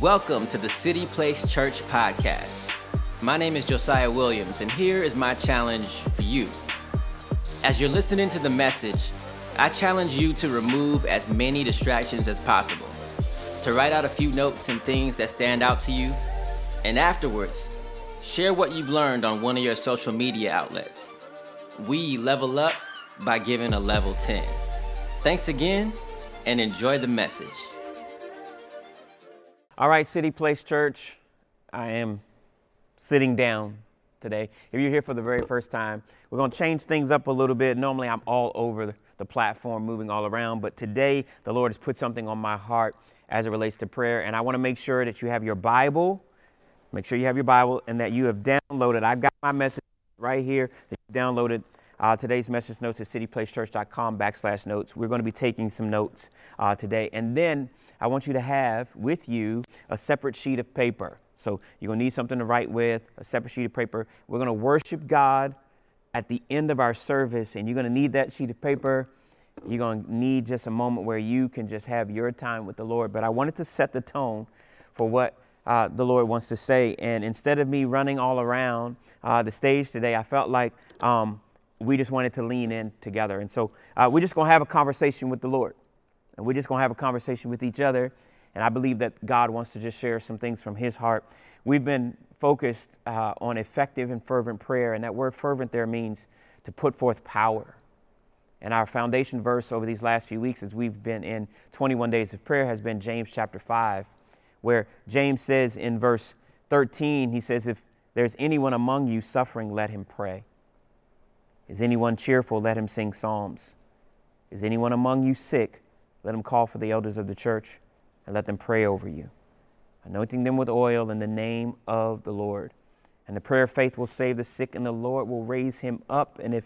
Welcome to the City Place Church podcast. My name is Josiah Williams, and here is my challenge for you. As you're listening to the message, I challenge you to remove as many distractions as possible, to write out a few notes and things that stand out to you, and afterwards, share what you've learned on one of your social media outlets. We level up by giving a level 10. Thanks again, and enjoy the message. All right, City Place Church, I am sitting down today. If you're here for the very first time, we're going to change things up a little bit. Normally, I'm all over the platform, moving all around, but today the Lord has put something on my heart as it relates to prayer, and I want to make sure that you have your Bible. Make sure you have your Bible and that you have downloaded. I've got my message right here that you downloaded. Uh, today's message notes at cityplacechurch.com backslash notes. We're going to be taking some notes uh, today. And then I want you to have with you a separate sheet of paper. So you're going to need something to write with, a separate sheet of paper. We're going to worship God at the end of our service, and you're going to need that sheet of paper. You're going to need just a moment where you can just have your time with the Lord. But I wanted to set the tone for what uh, the Lord wants to say. And instead of me running all around uh, the stage today, I felt like um, we just wanted to lean in together. And so uh, we're just going to have a conversation with the Lord. And we're just going to have a conversation with each other. And I believe that God wants to just share some things from His heart. We've been focused uh, on effective and fervent prayer. And that word fervent there means to put forth power. And our foundation verse over these last few weeks, as we've been in 21 days of prayer, has been James chapter 5, where James says in verse 13, he says, If there's anyone among you suffering, let him pray. Is anyone cheerful? Let him sing psalms. Is anyone among you sick? Let them call for the elders of the church and let them pray over you, anointing them with oil in the name of the Lord. And the prayer of faith will save the sick, and the Lord will raise him up. And if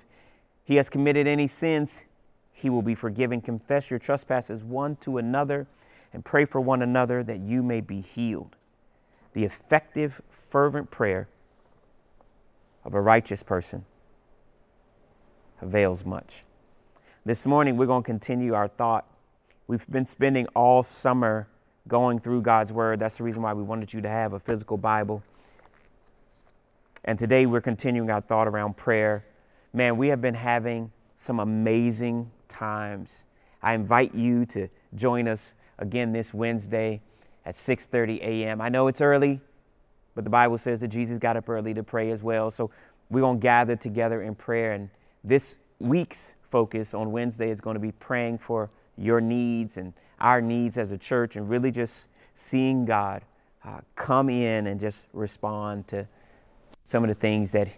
he has committed any sins, he will be forgiven. Confess your trespasses one to another and pray for one another that you may be healed. The effective, fervent prayer of a righteous person avails much. This morning, we're going to continue our thought. We've been spending all summer going through God's Word. That's the reason why we wanted you to have a physical Bible. And today, we're continuing our thought around prayer. Man, we have been having some amazing times. I invite you to join us again this Wednesday at 6:30 a.m. I know it's early, but the Bible says that Jesus got up early to pray as well. So we're going to gather together in prayer and this week's focus on Wednesday is going to be praying for your needs and our needs as a church and really just seeing God uh, come in and just respond to some of the things that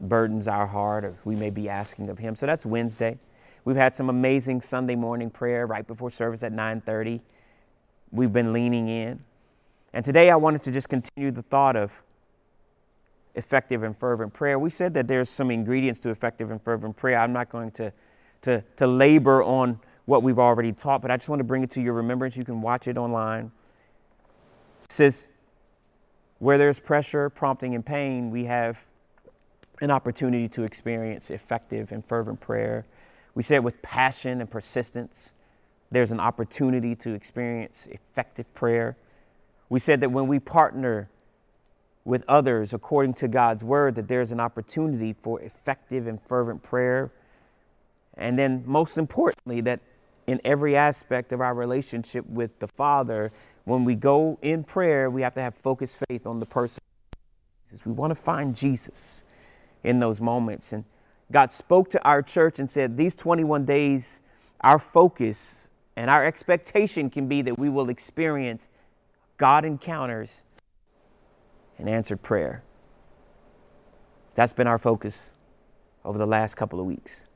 burdens our heart or we may be asking of him. So that's Wednesday. We've had some amazing Sunday morning prayer right before service at 9:30. We've been leaning in. And today I wanted to just continue the thought of effective and fervent prayer. We said that there's some ingredients to effective and fervent prayer. I'm not going to, to, to labor on what we've already taught, but I just want to bring it to your remembrance. You can watch it online. It says, where there's pressure, prompting, and pain, we have an opportunity to experience effective and fervent prayer. We said with passion and persistence, there's an opportunity to experience effective prayer. We said that when we partner with others according to God's word, that there's an opportunity for effective and fervent prayer. And then, most importantly, that in every aspect of our relationship with the Father, when we go in prayer, we have to have focused faith on the person. We want to find Jesus in those moments. And God spoke to our church and said, These 21 days, our focus and our expectation can be that we will experience God encounters and answered prayer. That's been our focus over the last couple of weeks.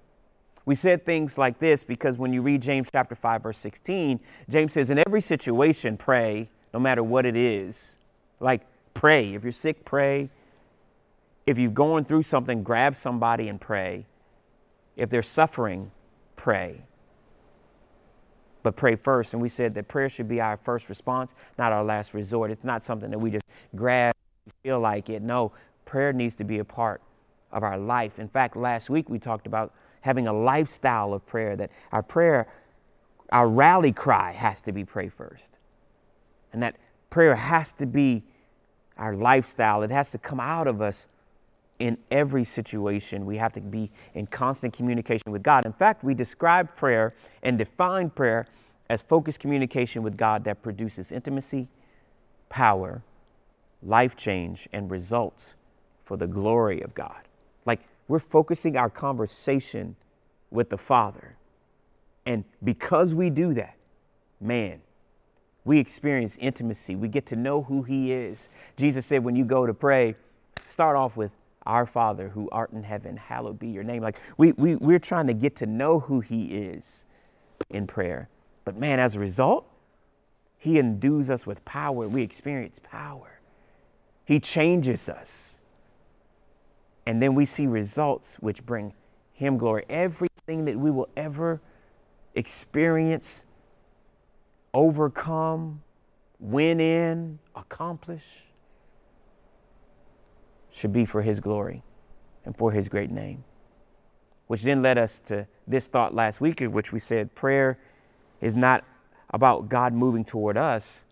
We said things like this because when you read James chapter 5 verse 16, James says in every situation pray no matter what it is. Like pray. If you're sick, pray. If you're going through something, grab somebody and pray. If they're suffering, pray. But pray first. And we said that prayer should be our first response, not our last resort. It's not something that we just grab feel like it. No, prayer needs to be a part of our life. In fact, last week we talked about having a lifestyle of prayer, that our prayer, our rally cry has to be pray first. And that Prayer has to be our lifestyle, it has to come out of us in every situation. We have to be in constant communication with God. In fact, we describe prayer and define prayer as focused communication with God that produces intimacy, power, life change, and results for the glory of God. We're focusing our conversation with the Father. And because we do that, man, we experience intimacy. We get to know who He is. Jesus said, when you go to pray, start off with, Our Father who art in heaven, hallowed be your name. Like we, we, we're trying to get to know who He is in prayer. But man, as a result, He endues us with power. We experience power. He changes us. And then we see results which bring Him glory. Everything that we will ever experience overcome, win in, accomplish should be for His glory and for His great name. Which then led us to this thought last week, in which we said prayer is not about God moving toward us,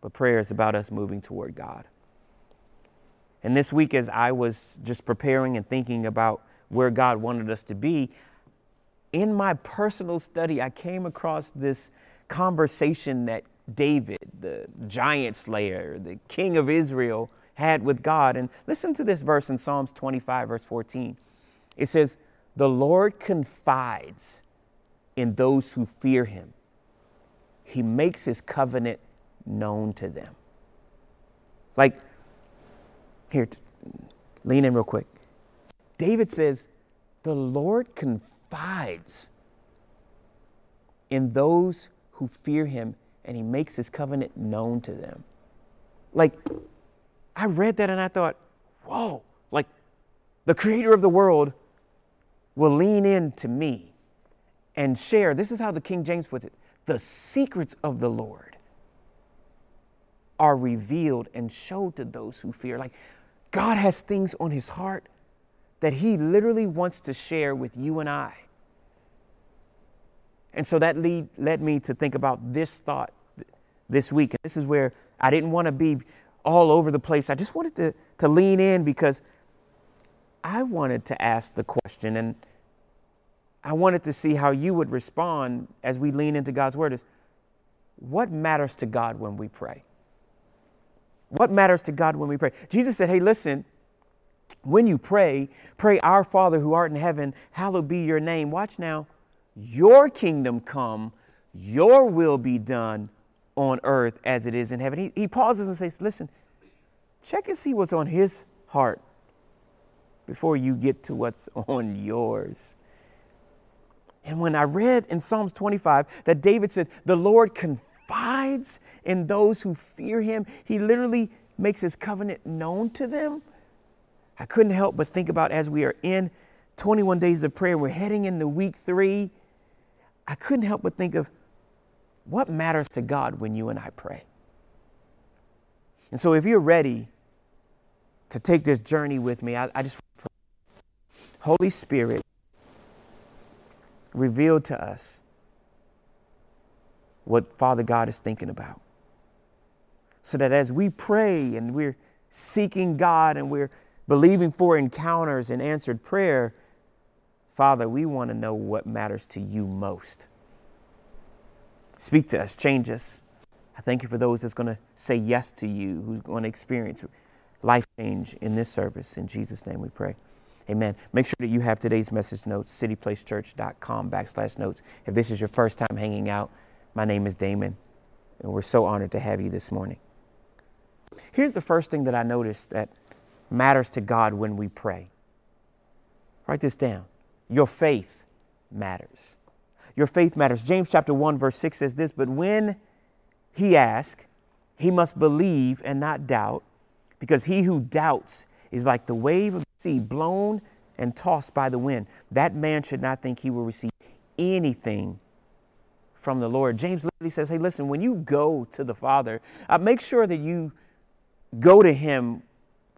but prayer is about us moving toward God. And this week, as I was just preparing and thinking about where God wanted us to be, in my personal study, I came across this conversation that David, the giant slayer, the king of Israel, had with God. And listen to this verse in Psalms 25, verse 14. It says, The Lord confides in those who fear him, he makes his covenant known to them. Like, here, lean in real quick. David says, The Lord confides in those who fear him and he makes his covenant known to them. Like, I read that and I thought, whoa, like the creator of the world will lean in to me and share. This is how the King James puts it the secrets of the Lord are revealed and showed to those who fear. Like, God has things on his heart that he literally wants to share with you and I. And so that lead, led me to think about this thought this week. And this is where I didn't want to be all over the place. I just wanted to, to lean in because I wanted to ask the question and I wanted to see how you would respond as we lean into God's word is what matters to God when we pray? What matters to God when we pray? Jesus said, Hey, listen, when you pray, pray, Our Father who art in heaven, hallowed be your name. Watch now, your kingdom come, your will be done on earth as it is in heaven. He, he pauses and says, Listen, check and see what's on his heart before you get to what's on yours. And when I read in Psalms 25 that David said, The Lord confides in those who fear him, he literally makes his covenant known to them. I couldn't help but think about as we are in 21 days of prayer, we're heading into week three. I couldn't help but think of what matters to God when you and I pray. And so, if you're ready to take this journey with me, I, I just Holy Spirit, reveal to us what Father God is thinking about. So that as we pray and we're seeking God and we're believing for encounters and answered prayer, Father, we want to know what matters to you most. Speak to us, change us. I thank you for those that's going to say yes to you, who's going to experience life change in this service. In Jesus' name we pray. Amen. Make sure that you have today's message notes, cityplacechurch.com backslash notes. If this is your first time hanging out, my name is Damon, and we're so honored to have you this morning. Here's the first thing that I noticed that matters to God when we pray. Write this down. Your faith matters. Your faith matters. James chapter 1, verse 6 says this But when he asks, he must believe and not doubt, because he who doubts is like the wave of the sea blown and tossed by the wind. That man should not think he will receive anything from the Lord. James literally says, Hey, listen, when you go to the Father, uh, make sure that you go to him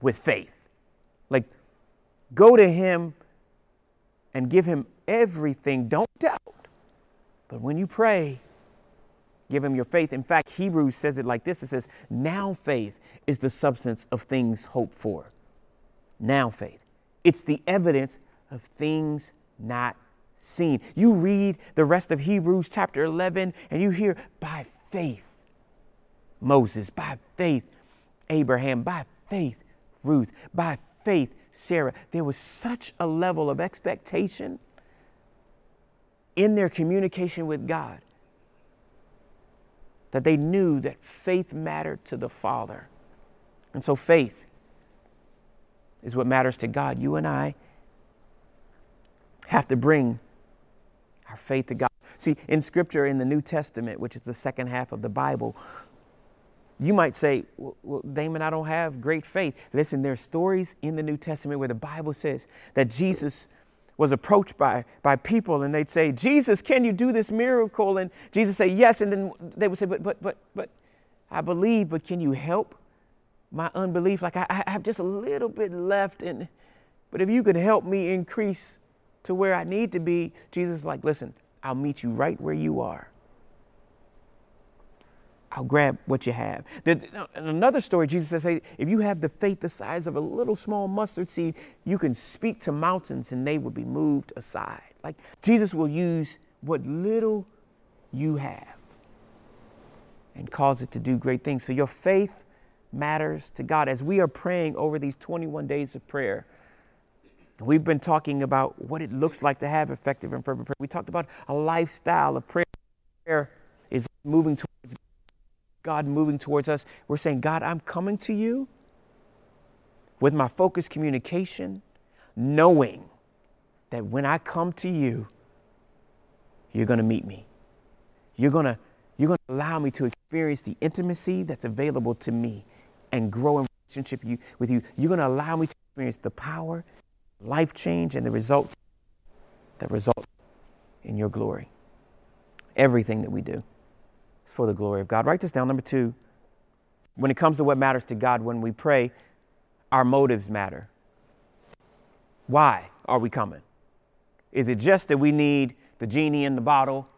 with faith. Like, go to him and give him everything. Don't doubt. But when you pray, Give him your faith. In fact, Hebrews says it like this it says, Now faith is the substance of things hoped for. Now faith. It's the evidence of things not seen. You read the rest of Hebrews chapter 11 and you hear, by faith, Moses, by faith, Abraham, by faith, Ruth, by faith, Sarah. There was such a level of expectation in their communication with God that they knew that faith mattered to the Father. And so faith is what matters to God. You and I have to bring our faith to God. See, in Scripture, in the New Testament, which is the second half of the Bible, you might say, well, Damon, I don't have great faith. Listen, there are stories in the New Testament where the Bible says that Jesus was approached by, by people and they'd say, Jesus, can you do this miracle? And Jesus say, yes. And then they would say, but, but, but, but I believe, but can you help my unbelief? Like I, I have just a little bit left. And, but if you could help me increase to where I need to be, Jesus is like, listen, I'll meet you right where you are. I'll grab what you have. In another story, Jesus says, hey, if you have the faith the size of a little small mustard seed, you can speak to mountains and they will be moved aside. Like Jesus will use what little you have and cause it to do great things. So your faith matters to God. As we are praying over these 21 days of prayer, we've been talking about what it looks like to have effective and fervent prayer. We talked about a lifestyle of prayer. Prayer is moving towards God moving towards us. We're saying, God, I'm coming to you with my focused communication, knowing that when I come to you, you're going to meet me. You're going to you're going to allow me to experience the intimacy that's available to me and grow in relationship with you. You're going to allow me to experience the power, life change, and the result that result in your glory. Everything that we do is for the glory of God. Write this down. Number two, when it comes to what matters to God when we pray, our motives matter. Why are we coming? Is it just that we need the genie in the bottle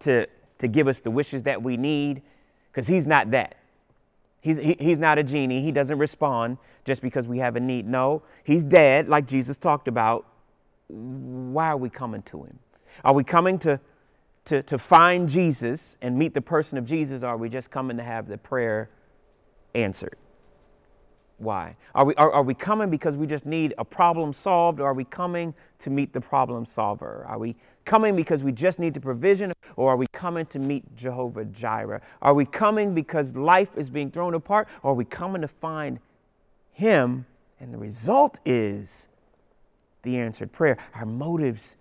to, to give us the wishes that we need? Because he's not that. He's, he, he's not a genie. He doesn't respond just because we have a need. No, he's dead, like Jesus talked about. Why are we coming to him? Are we coming to to, to find Jesus and meet the person of Jesus, or are we just coming to have the prayer answered? Why? Are we, are, are we coming because we just need a problem solved, or are we coming to meet the problem solver? Are we coming because we just need the provision, or are we coming to meet Jehovah Jireh? Are we coming because life is being thrown apart, or are we coming to find Him? And the result is the answered prayer. Our motives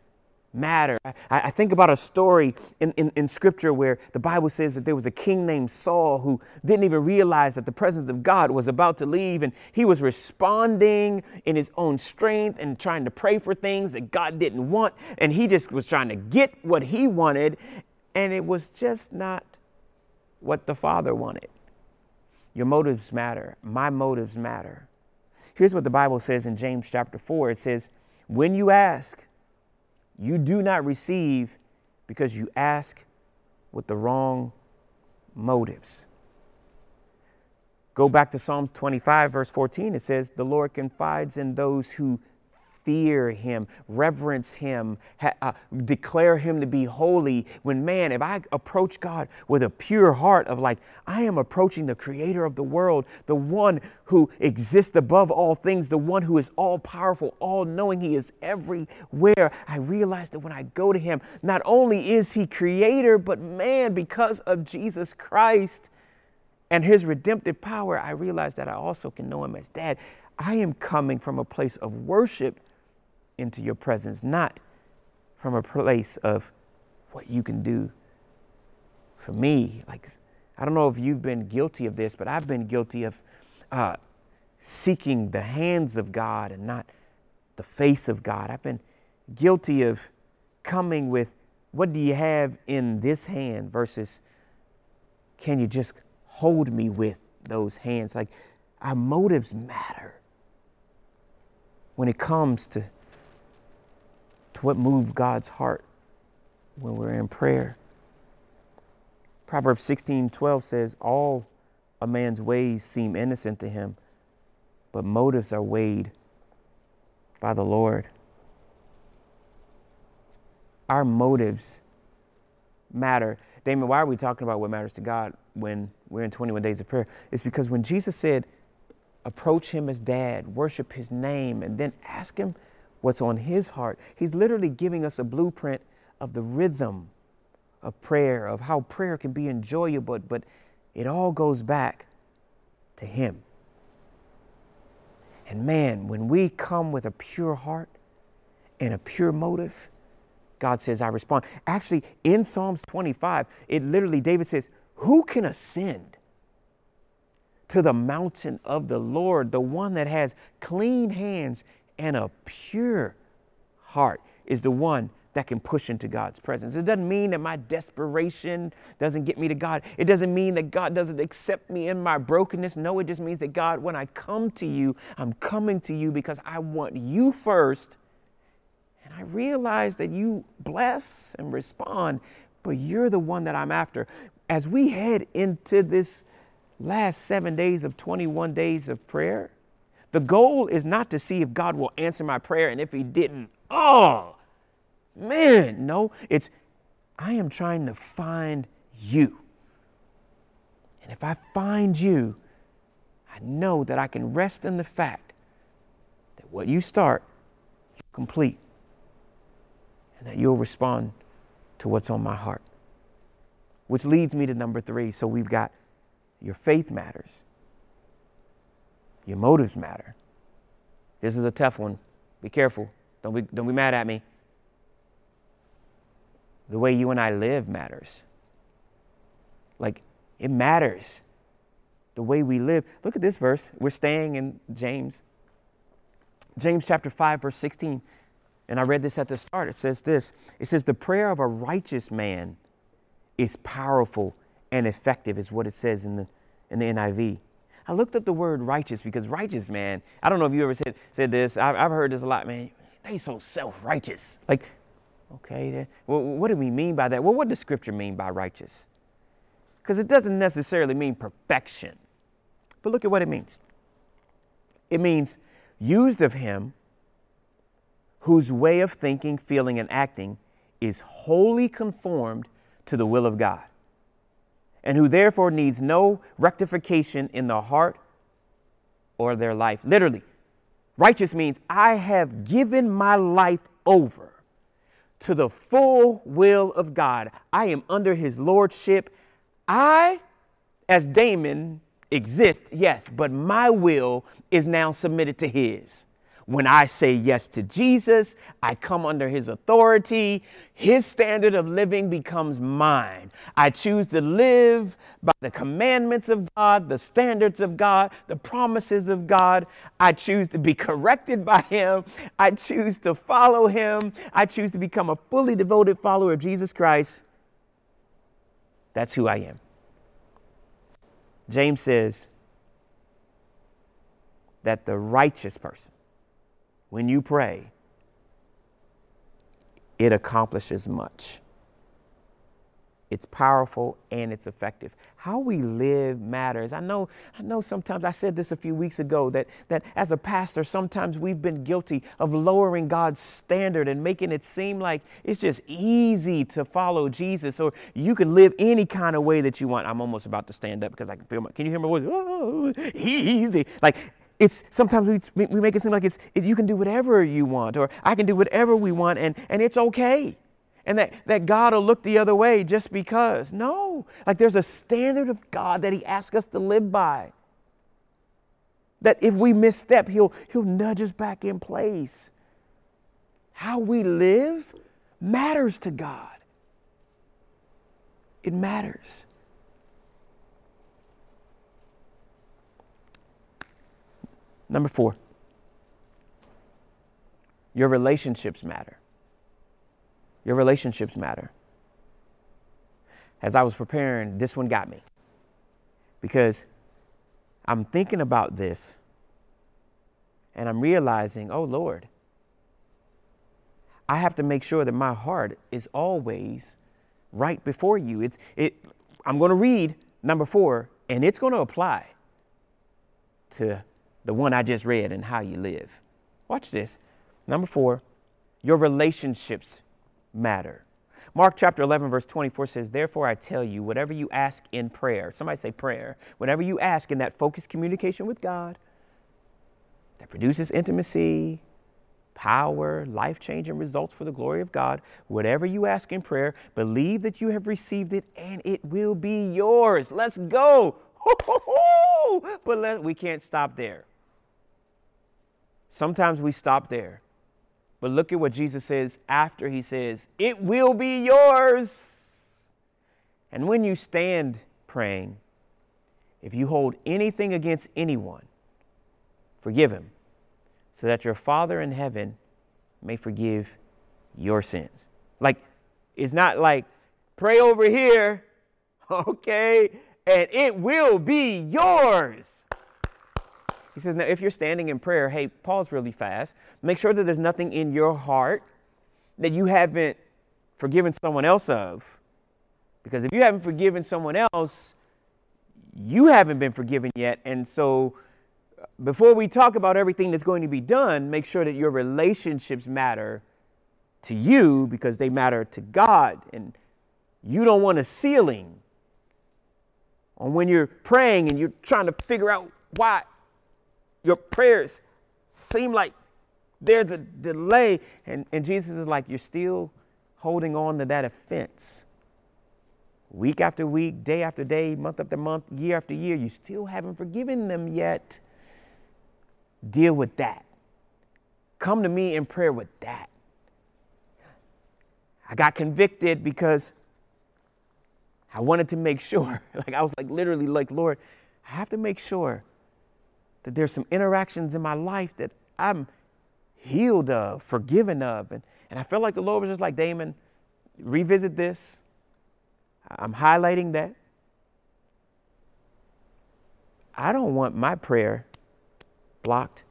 matter. I, I, think about a story in, in, in, scripture where the Bible says that there was a king named Saul who didn't even realize that the presence of God was about to leave and he was responding in his own strength and trying to pray for things that God didn't want. And he just was trying to get what he wanted, and it was just not what the Father wanted. Your motives matter. My motives matter. Here's what the Bible says in James chapter 4 it says, When you ask, you do not receive because you ask with the wrong motives. Go back to Psalms 25, verse 14. It says, The Lord confides in those who fear him, reverence him, ha, uh, declare him to be holy. When man, if I approach God with a pure heart of like, I am approaching the creator of the world, the one who exists above all things, the one who is all powerful, all knowing, he is everywhere. I realize that when I go to him, not only is he creator, but man, because of Jesus Christ and his redemptive power, I realize that I also can know him as dad. I am coming from a place of worship into your presence, not from a place of what you can do for me. Like, I don't know if you've been guilty of this, but I've been guilty of uh, seeking the hands of God and not the face of God. I've been guilty of coming with, what do you have in this hand versus, can you just hold me with those hands? Like, our motives matter when it comes to to what moved God's heart when we're in prayer. Proverbs 16 12 says, All a man's ways seem innocent to him, but motives are weighed by the Lord. Our motives matter. Damon, why are we talking about what matters to God when we're in 21 days of prayer? It's because when Jesus said, approach him as dad, worship his name, and then ask him what's on his heart, he's literally giving us a blueprint of the rhythm of prayer, of how prayer can be enjoyable, but it all goes back to him. And man, when we come with a pure heart and a pure motive, God says, I respond. Actually, in Psalms 25, it literally, David says, Who can ascend to the mountain of the Lord? The one that has clean hands and a pure heart is the one that can push into God's presence. It doesn't mean that my desperation doesn't get me to God. It doesn't mean that God doesn't accept me in my brokenness. No, it just means that God, when I come to you, I'm coming to you because I want you first. And I realize that you bless and respond, but you're the one that I'm after. As we head into this last seven days of 21 days of prayer, the goal is not to see if God will answer my prayer, and if He didn't, oh, man, no, it's I am trying to find you. And if I find you, I know that I can rest in the fact that what you start, you complete. And that you'll respond to what's on my heart. Which leads me to number three. So we've got your faith matters, your motives matter. This is a tough one. Be careful. Don't be, don't be mad at me the way you and I live matters. Like, it matters. The way we live. Look at this verse. We're staying in James. James chapter 5, verse 16. And I read this at the start. It says this It says, The prayer of a righteous man is powerful and effective, is what it says in the, in the NIV. I looked up the word righteous because righteous man, I don't know if you ever said, said this. I've, I've heard this a lot, man. They so self righteous. Like, Okay, well, what do we mean by that? Well, what does Scripture mean by righteous? Because it doesn't necessarily mean perfection. But look at what it means it means used of Him whose way of thinking, feeling, and acting is wholly conformed to the will of God, and who therefore needs no rectification in the heart or their life. Literally, righteous means I have given my life over to the full will of God. I am under his lordship. I, as Damon, exist, yes, but my will is now submitted to his. When I say yes to Jesus, I come under his authority. His standard of living becomes mine. I choose to live by the commandments of God, the standards of God, the promises of God. I choose to be corrected by him. I choose to follow him. I choose to become a fully devoted follower of Jesus Christ. That's who I am. James says that the righteous person when you pray, it accomplishes much. It's powerful and it's effective. How we live matters. I know, I know sometimes I said this a few weeks ago that, that as a pastor, sometimes we've been guilty of lowering God's standard and making it seem like it's just easy to follow Jesus or you can live any kind of way that you want. I'm almost about to stand up because I can feel my, can you hear my voice? Oh, easy. Like it's sometimes we, we make it seem like it's it, you can do whatever you want or I can do whatever we want and, and it's okay. And that, that God will look the other way just because. No, like there's a standard of God that He asks us to live by. That if we misstep, He'll, he'll nudge us back in place. How we live matters to God. It matters. Number four, your relationships matter. Your relationships matter. As I was preparing, this one got me because I'm thinking about this and I'm realizing, oh Lord, I have to make sure that my heart is always right before you. It's it I'm going to read number four, and it's going to apply to the one I just read and how you live. Watch this. Number four, your relationships matter. Mark chapter 11, verse 24 says, Therefore I tell you, whatever you ask in prayer, somebody say prayer, whatever you ask in that focused communication with God that produces intimacy, power, life changing results for the glory of God, whatever you ask in prayer, believe that you have received it and it will be yours. Let's go. But let, we can't stop there. Sometimes we stop there. But look at what Jesus says after he says, It will be yours. And when you stand praying, if you hold anything against anyone, forgive him, so that your Father in heaven may forgive your sins. Like, it's not like, pray over here, okay, and it will be yours. He says, now if you're standing in prayer, hey, pause really fast. Make sure that there's nothing in your heart that you haven't forgiven someone else of. Because if you haven't forgiven someone else, you haven't been forgiven yet. And so before we talk about everything that's going to be done, make sure that your relationships matter to you because they matter to God. And you don't want a ceiling on when you're praying and you're trying to figure out why your prayers seem like there's a delay. And, and Jesus is like, you're still holding on to that offense. Week after week, day after day, month after month, year after year, you still haven't forgiven them yet. Deal with that. Come to me in prayer with that. I got convicted because I wanted to make sure. Like, I was like, literally, like, Lord, I have to make sure that there's some interactions in my life that I'm healed of, forgiven of. And, and I felt like the Lord was just like, Damon, revisit this. I'm highlighting that. I don't want my prayer blocked.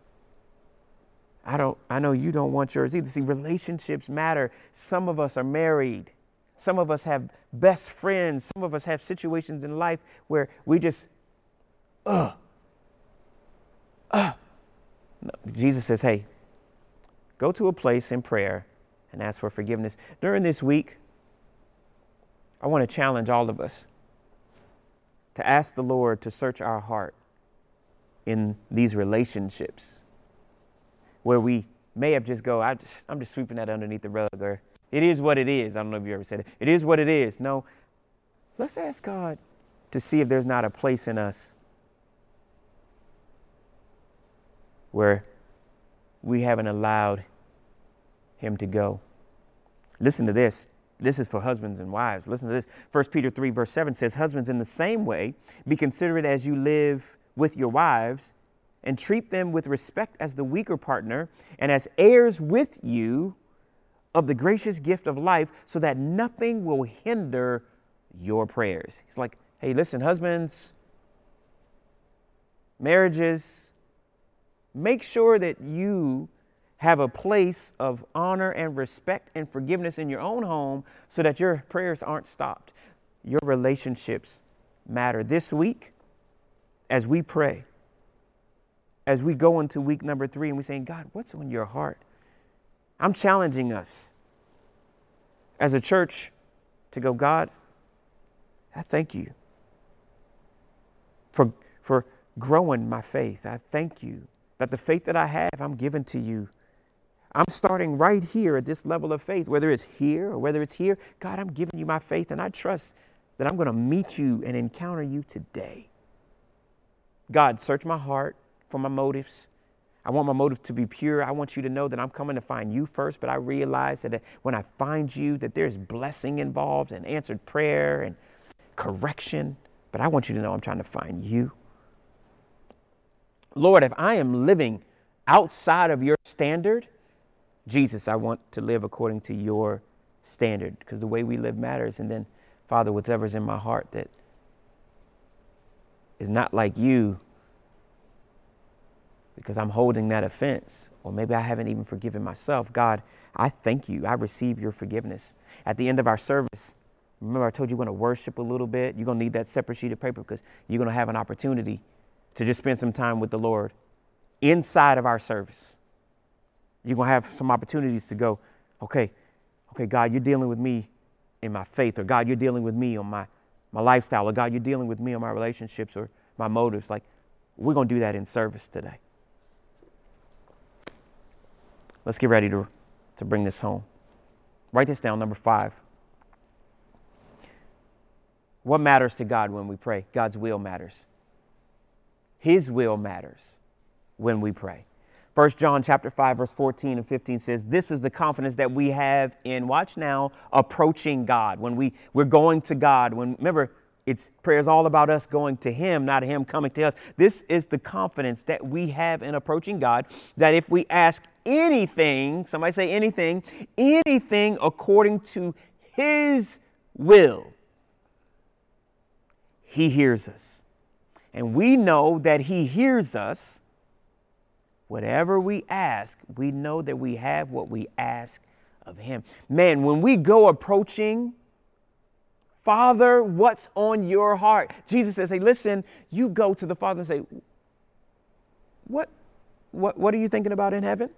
I don't I know you don't want yours either. See, relationships matter. Some of us are married. Some of us have best friends. Some of us have situations in life where we just ugh No, Jesus says, hey, go to a place in prayer and ask for forgiveness. During this week, I want to challenge all of us to ask the Lord to search our heart in these relationships where we may have just go, I just, I'm just sweeping that underneath the rug, or it is what it is. I don't know if you ever said it. It is what it is. No, let's ask God to see if there's not a place in us where we haven't allowed him to go. Listen to this. This is for husbands and wives. Listen to this. 1 Peter 3, verse 7 says, Husbands, in the same way, be considerate as you live with your wives and treat them with respect as the weaker partner and as heirs with you of the gracious gift of life, so that nothing will hinder your prayers. He's like, hey, listen, husbands, marriages, make sure that you have a place of honor and respect and forgiveness in your own home so that your prayers aren't stopped. Your relationships matter. This week, as we pray, as we go into week number three and we're saying, God, what's on your heart? I'm challenging us as a church to go, God, I thank you for, for growing my faith. I thank you that the faith that I have, I'm giving to you. I'm starting right here at this level of faith, whether it's here or whether it's here. God, I'm giving you my faith, and I trust that I'm going to meet you and encounter you today. God, search my heart for my motives. I want my motive to be pure. I want you to know that I'm coming to find you first, but I realize that uh, when I find you, that there's blessing involved and answered prayer and correction. But I want you to know I'm trying to find you. Lord, if I am living outside of your standard, Jesus, I want to live according to your standard because the way we live matters. And then, Father, whatever's in my heart that is not like you because I'm holding that offense, or maybe I haven't even forgiven myself. God, I thank you. I receive your forgiveness. At the end of our service, Remember, I told you you're going to worship a little bit. You're going to need that separate sheet of paper because you're going to have an opportunity to just spend some time with the Lord inside of our service. You're going to have some opportunities to go, okay, okay, God, you're dealing with me in my faith, or God, you're dealing with me on my, my lifestyle, or God, you're dealing with me on my relationships or my motives. Like, we're going to do that in service today. Let's get ready to, to bring this home. Write this down, number five. What matters to God when we pray? God's will matters. His will matters when we pray. 1 John chapter 5 verse 14 and 15 says, "This is the confidence that we have in watch now approaching God. When we we're going to God, when remember it's prayer is all about us going to him, not him coming to us. This is the confidence that we have in approaching God that if we ask anything, somebody say anything, anything according to his will, he hears us. And we know that He hears us. Whatever we ask, we know that we have what we ask of Him. Man, when we go approaching, Father, what's on your heart? Jesus says, Hey, listen, you go to the Father and say, What, what, what are you thinking about in heaven?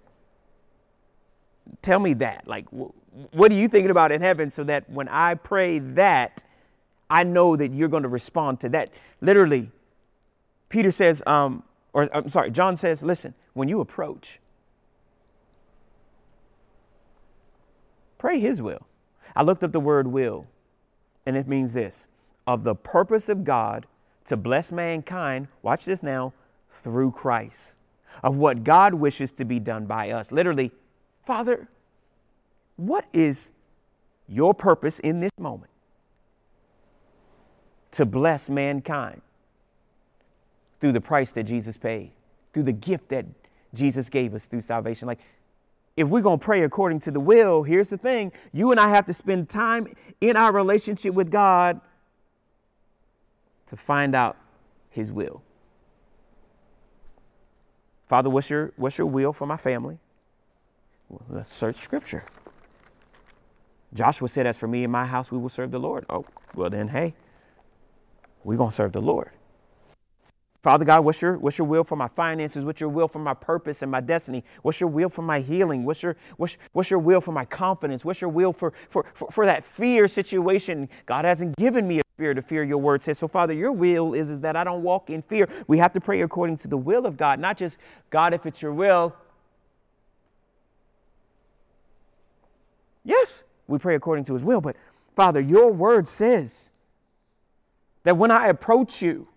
Tell me that. Like, what are you thinking about in heaven so that when I pray that, I know that you're going to respond to that. Literally, Peter says, um, or I'm sorry, John says, listen, when you approach, pray his will. I looked up the word will, and it means this of the purpose of God to bless mankind, watch this now, through Christ, of what God wishes to be done by us. Literally, Father, what is your purpose in this moment? to bless mankind through the price that Jesus paid, through the gift that Jesus gave us through salvation. Like, if we're going to pray according to the will, here's the thing you and I have to spend time in our relationship with God to find out His will. Father, what's your, what's your will for my family? Well, let's search Scripture. Joshua said, As for me and my house, we will serve the Lord. Oh, well, then, hey, we're going to serve the Lord. Father God, what's your, what's your will for my finances? What's your will for my purpose and my destiny? What's your will for my healing? What's your, what's, what's your will for my confidence? What's your will for, for, for, for that fear situation? God hasn't given me a spirit of fear, your word says. So, Father, your will is, is that I don't walk in fear. We have to pray according to the will of God, not just, God, if it's your will. Yes, we pray according to his will, but Father, your word says that when I approach you,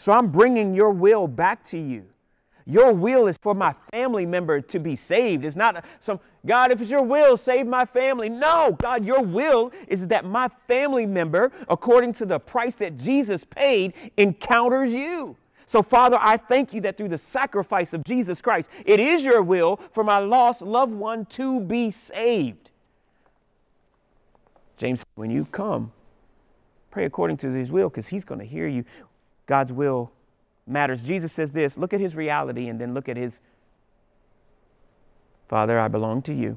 so I'm bringing your will back to you. Your will is for my family member to be saved. It's not some, God, if it's your will, save my family. No, God, your will is that my family member, according to the price that Jesus paid, encounters you. So, Father, I thank you that through the sacrifice of Jesus Christ, it is your will for my lost loved one to be saved. James, when you come, Pray according to his will because he's going to hear you. God's will matters. Jesus says this look at his reality and then look at his Father, I belong to you.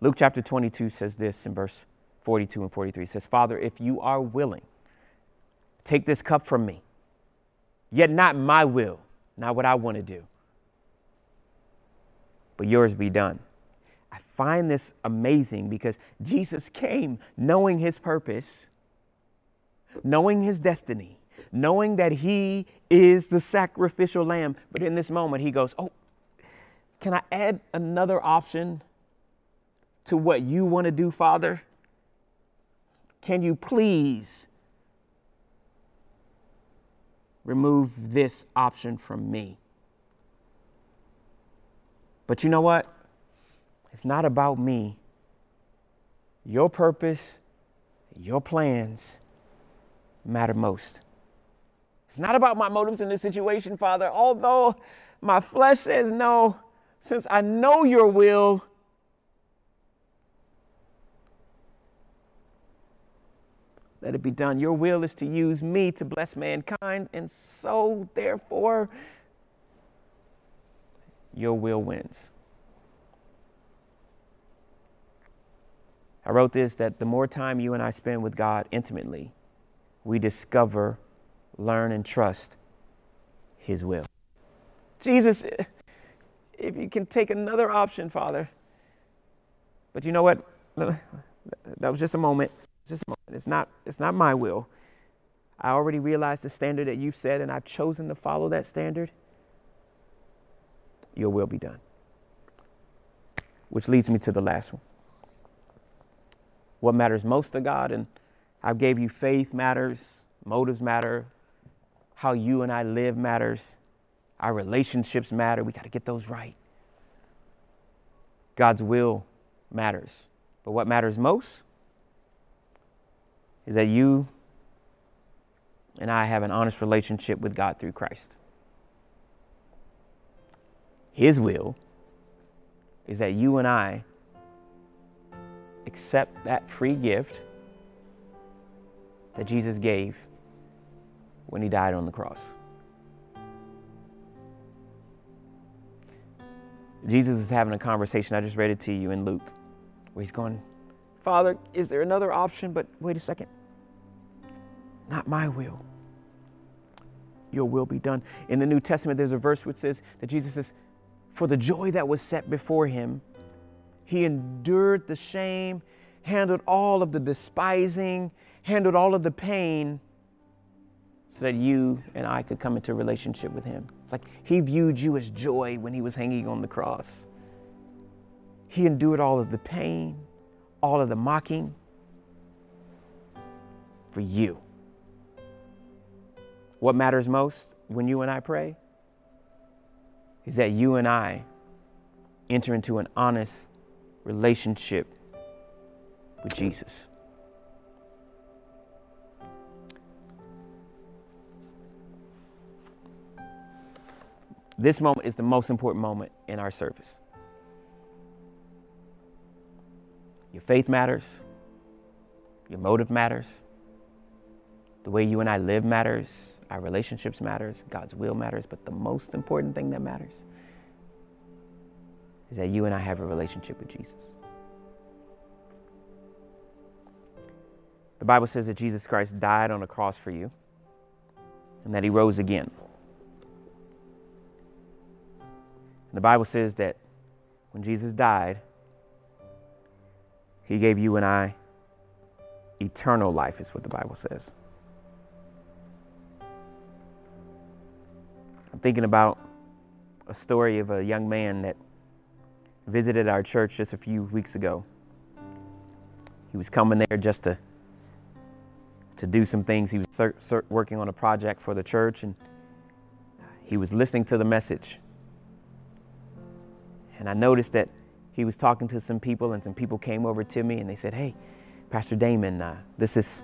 Luke chapter 22 says this in verse 42 and 43. It says, Father, if you are willing, take this cup from me, yet not my will, not what I want to do, but yours be done. I find this amazing because Jesus came knowing his purpose, knowing his destiny, knowing that he is the sacrificial lamb. But in this moment, he goes, Oh, can I add another option to what you want to do, Father? Can you please remove this option from me? But you know what? It's not about me. Your purpose, your plans matter most. It's not about my motives in this situation, Father, although my flesh says no, since I know your will. Let it be done. Your will is to use me to bless mankind, and so, therefore, your will wins. I wrote this that the more time you and I spend with God intimately, we discover, learn, and trust His will. Jesus, if you can take another option, Father. But you know what? That was just a moment. Just a moment. It's not, it's not my will. I already realized the standard that you've set, and I've chosen to follow that standard. Your will be done. Which leads me to the last one. What matters most to God, and I gave you faith matters, motives matter, how you and I live matters, our relationships matter. We got to get those right. God's will matters. But what matters most is that you and I have an honest relationship with God through Christ. His will is that you and I accept that free gift that Jesus gave when he died on the cross. Jesus is having a conversation. I just read it to you in Luke, where he's going, Father, is there another option? But wait a second. Not my will. Your will be done. In the New Testament, there's a verse which says that Jesus says, For the joy that was set before him, he endured the shame, handled all of the despising, handled all of the pain so that you and I could come into a relationship with him. Like he viewed you as joy when he was hanging on the cross. He endured all of the pain, all of the mocking for you. What matters most when you and I pray is that you and I enter into an honest relationship with Jesus. This moment is the most important moment in our service. Your faith matters, your motive matters, the way you and I live matters, our relationships matters, God's will matters, but the most important thing that matters is that you and I have a relationship with Jesus. The Bible says that Jesus Christ died on a cross for you and that he rose again. The Bible says that when Jesus died, he gave you and I eternal life, is what the Bible says. I'm thinking about a story of a young man that visited our church just a few weeks ago. He was coming there just to to do some things. He was working on a project for the church, and he was listening to the message. And I noticed that he was talking to some people, and some people came over to me and they said, Hey, Pastor Damon, uh, this is,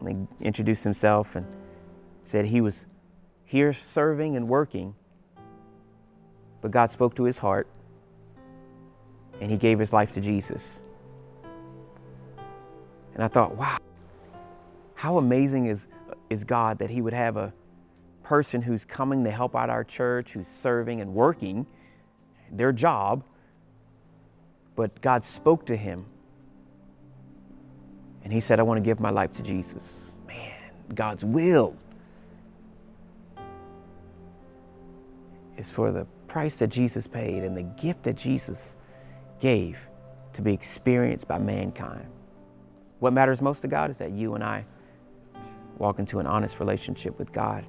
and he introduced himself and said he was here serving and working, but God spoke to his heart and he gave his life to Jesus. And I thought, wow, how amazing is, is God that he would have a person who's coming to help out our church, who's serving and working their job, but God spoke to him. And he said, I want to give my life to Jesus. Man, God's will is for the price that Jesus paid and the gift that Jesus gave to be experienced by mankind. What matters most to God is that you and I walk into an honest relationship with God.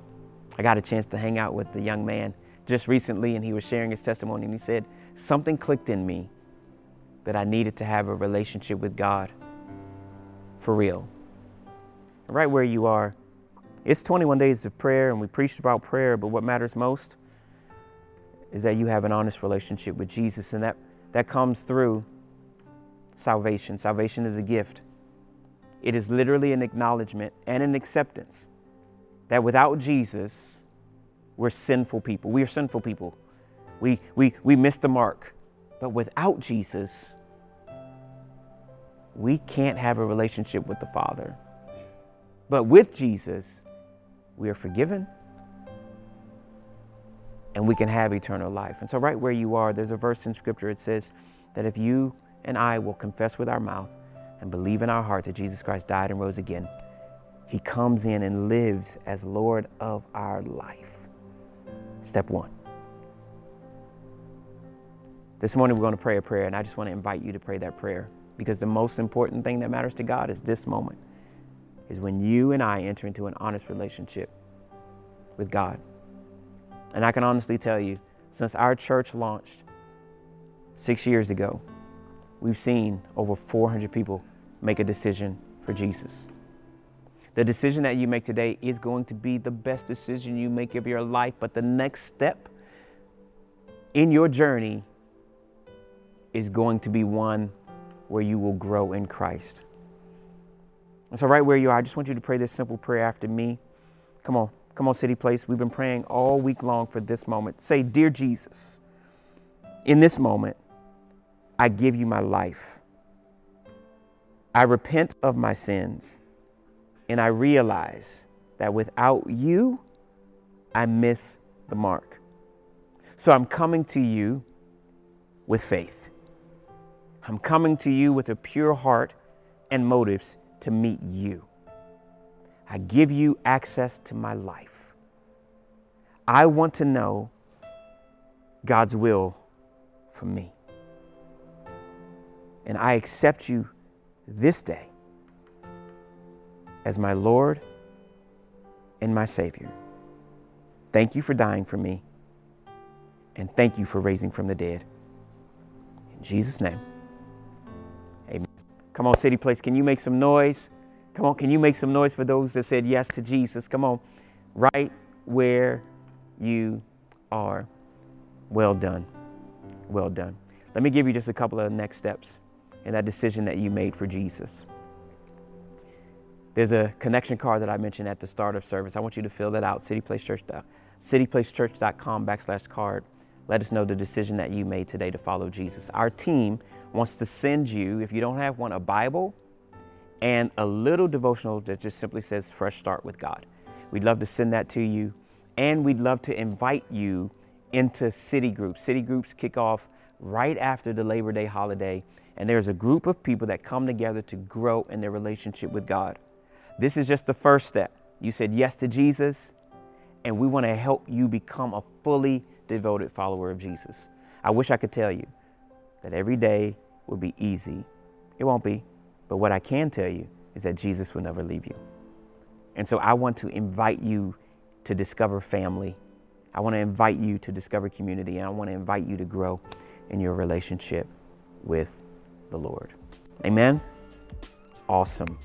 I got a chance to hang out with the young man just recently, and he was sharing his testimony, and he said, Something clicked in me that I needed to have a relationship with God for real. Right where you are, it's 21 days of prayer, and we preached about prayer, but what matters most is that you have an honest relationship with Jesus, and that, that comes through salvation. Salvation is a gift, it is literally an acknowledgement and an acceptance that without Jesus, we're sinful people. We are sinful people. We, we, we miss the mark. But without Jesus, we can't have a relationship with the Father. But with Jesus, we are forgiven and we can have eternal life. And so, right where you are, there's a verse in Scripture. It says that if you and I will confess with our mouth and believe in our heart that Jesus Christ died and rose again, He comes in and lives as Lord of our life. Step one. This morning we're going to pray a prayer, and I just want to invite you to pray that prayer because the most important thing that matters to God is this moment is when you and I enter into an honest relationship with God. And I can honestly tell you, since our church launched six years ago, we've seen over 400 people make a decision for Jesus. The decision that you make today is going to be the best decision you make of your life, but the next step in your journey is going to be one where you will grow in Christ. And so, right where you are, I just want you to pray this simple prayer after me. Come on, come on, City Place. We've been praying all week long for this moment. Say, Dear Jesus, in this moment, I give you my life. I repent of my sins, and I realize that without you, I miss the mark. So I'm coming to you with faith. I'm coming to you with a pure heart and motives to meet you. I give you access to my life. I want to know God's will for me. And I accept you this day as my Lord and my Savior. Thank you for dying for me. And thank you for raising from the dead. In Jesus' name. Amen. Come on, City Place, can you make some noise? Come on, can you make some noise for those that said yes to Jesus? Come on, right where you are. Well done. Well done. Let me give you just a couple of next steps in that decision that you made for Jesus. There's a connection card that I mentioned at the start of service. I want you to fill that out, cityplacechurch, cityplacechurch.com backslash card. Let us know the decision that you made today to follow Jesus. Our team wants to send you, if you don't have one, a Bible and a little devotional that just simply says Fresh Start with God. We'd love to send that to you. And we'd love to invite you into city groups. City groups kick off right after the Labor Day holiday. And there's a group of people that come together to grow in their relationship with God. This is just the first step. You said yes to Jesus, and we want to help you become a fully devoted follower of Jesus. I wish I could tell you that every day will be easy. It won't be. But what I can tell you is that Jesus will never leave you. And so I want to invite you to discover family. I want to invite you to discover community. And I want to invite you to grow in your relationship with the Lord. Amen? Awesome.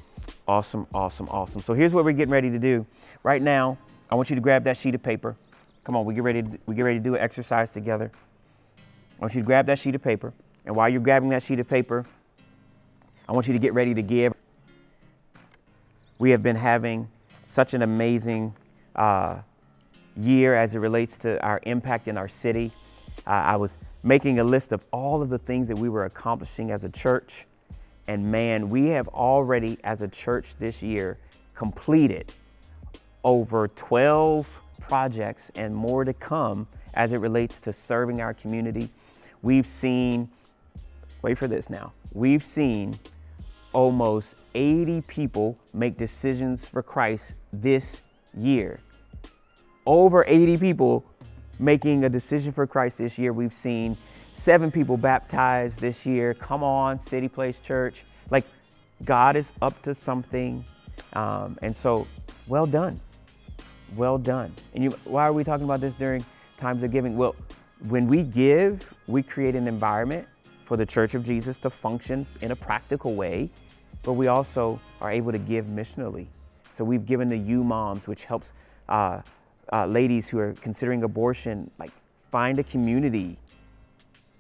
Awesome, awesome, awesome. So here's what we're getting ready to do. Right now, I want you to grab that sheet of paper. Come on, we get ready to, we get ready to do an exercise together. I want you to grab that sheet of paper. And while you're grabbing that sheet of paper, I want you to get ready to give. We have been having such an amazing uh, year as it relates to our impact in our city. Uh, I was making a list of all of the things that we were accomplishing as a church. And man, we have already, as a church this year, completed over 12 projects and more to come as it relates to serving our community. We've seen, wait for this now, we've seen almost 80 people make decisions for Christ this year. Over 80 people making a decision for Christ this year. We've seen seven people baptized this year. Come on, City Place Church. Like, God is up to something. Um, and so, well done. Well done. And you, why are we talking about this during times of giving? Well, when we give, we create an environment for the Church of Jesus to function in a practical way, but we also are able to give missionally. So we've given the U Moms, which helps uh, uh, ladies who are considering abortion, like find a community,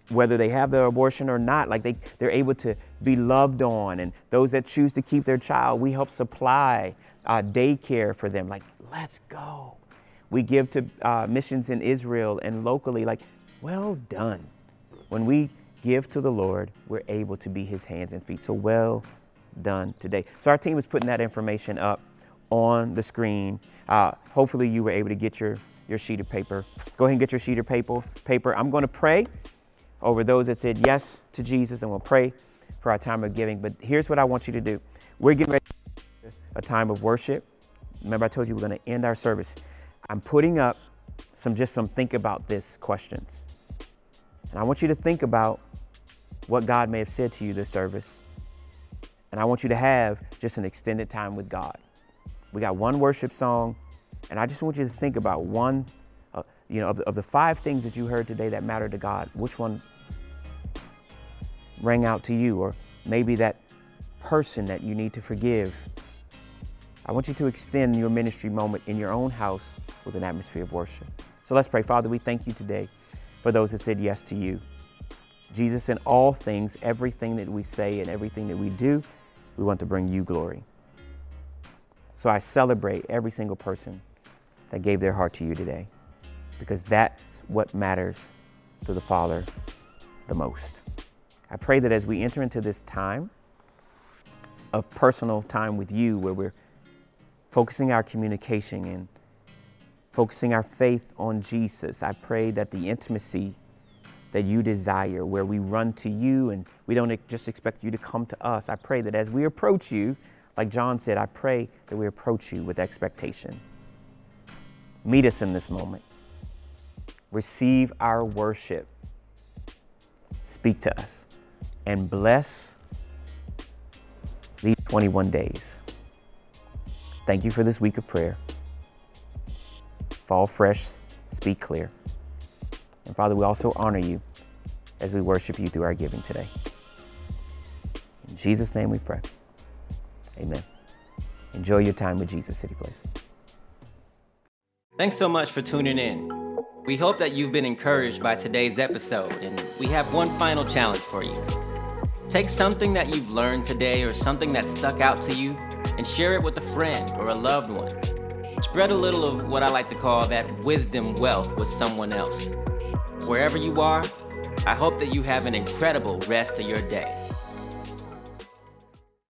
whether they have their abortion or not. Like they, they're able to be loved on, and those that choose to keep their child, we help supply uh, daycare for them. Like, let's go. We give to uh, missions in Israel and locally. Like, well done. When we give to the Lord, we're able to be his hands and feet. So well done today. So our team is putting that information up on the screen. Uh, hopefully you were able to get your, your sheet of paper. Go ahead and get your sheet of paper. paper. I'm going to pray over those that said yes to Jesus, and we'll pray for our time of giving. But here's what I want you to do we're getting ready for a time of worship. Remember, I told you we're going to end our service. I'm putting up some just some think about this questions. And I want you to think about what God may have said to you this service. And I want you to have just an extended time with God. We got one worship song, and I just want you to think about one, uh, you know, of of the five things that you heard today that matter to God, which one rang out to you, or maybe that person that you need to forgive. I want you to extend your ministry moment in your own house with an atmosphere of worship. So let's pray. Father, we thank you today for those that said yes to you. Jesus, in all things, everything that we say and everything that we do, we want to bring you glory. So I celebrate every single person that gave their heart to you today because that's what matters to the Father the most. I pray that as we enter into this time of personal time with you, where we're focusing our communication and focusing our faith on Jesus, I pray that the intimacy that you desire, where we run to you and we don't just expect you to come to us, I pray that as we approach you, like John said, I pray that we approach you with expectation. Meet us in this moment. Receive our worship. Speak to us and bless these 21 days. Thank you for this week of prayer. Fall fresh, speak clear. And Father, we also honor you as we worship you through our giving today. In Jesus' name we pray. Amen. Enjoy your time with Jesus City Place. Thanks so much for tuning in. We hope that you've been encouraged by today's episode, and we have one final challenge for you. Take something that you've learned today or something that stuck out to you and share it with a friend or a loved one. Spread a little of what I like to call that wisdom wealth with someone else. Wherever you are, I hope that you have an incredible rest of your day.